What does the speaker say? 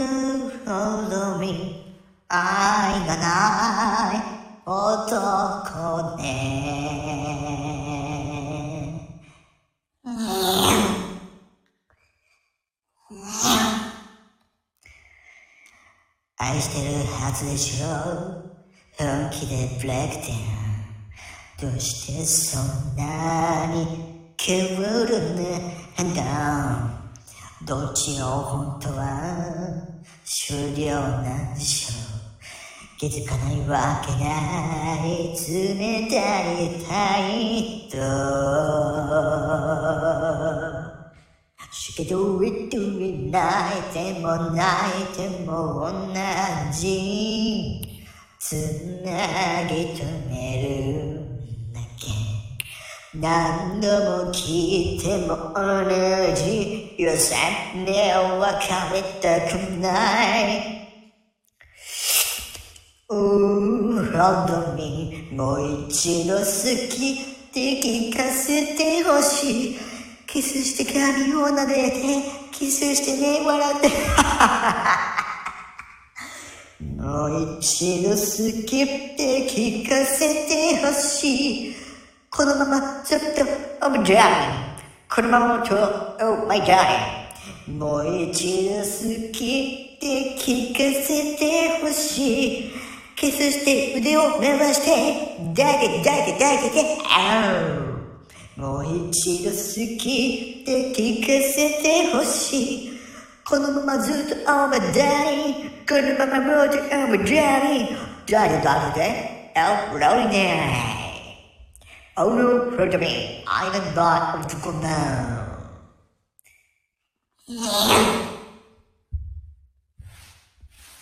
ぬほどに愛がない男ね。愛してるはずでしょ？本気でブレイクダウン。どうしてそんなにクールなんだどっちを本当は終了なんでしょう気づかないわけない冷たい態度しけどいとい泣いても泣いても同じ。つなぎ止め何度も聞いても同じ予算で別れたくない。うー本当にもう一度好きって聞かせてほしい。キスして髪を撫でてキスしてね笑って。もう一度好きって聞かせてほしい。ままずっと Oh my darling このままと Oh my darling もう一度好きって聞かせてほしい。キスして腕を伸ばして抱いて抱いて抱いてあうもう一度好きって聞かせてほしい。このままずっと Oh my darling このままもうちょ Oh my darling 誰だ誰で Oh rolling Oh no, hurt அவனும் ரோட்டமே ஆயிரம் தான் எடுத்துக்கொண்டான்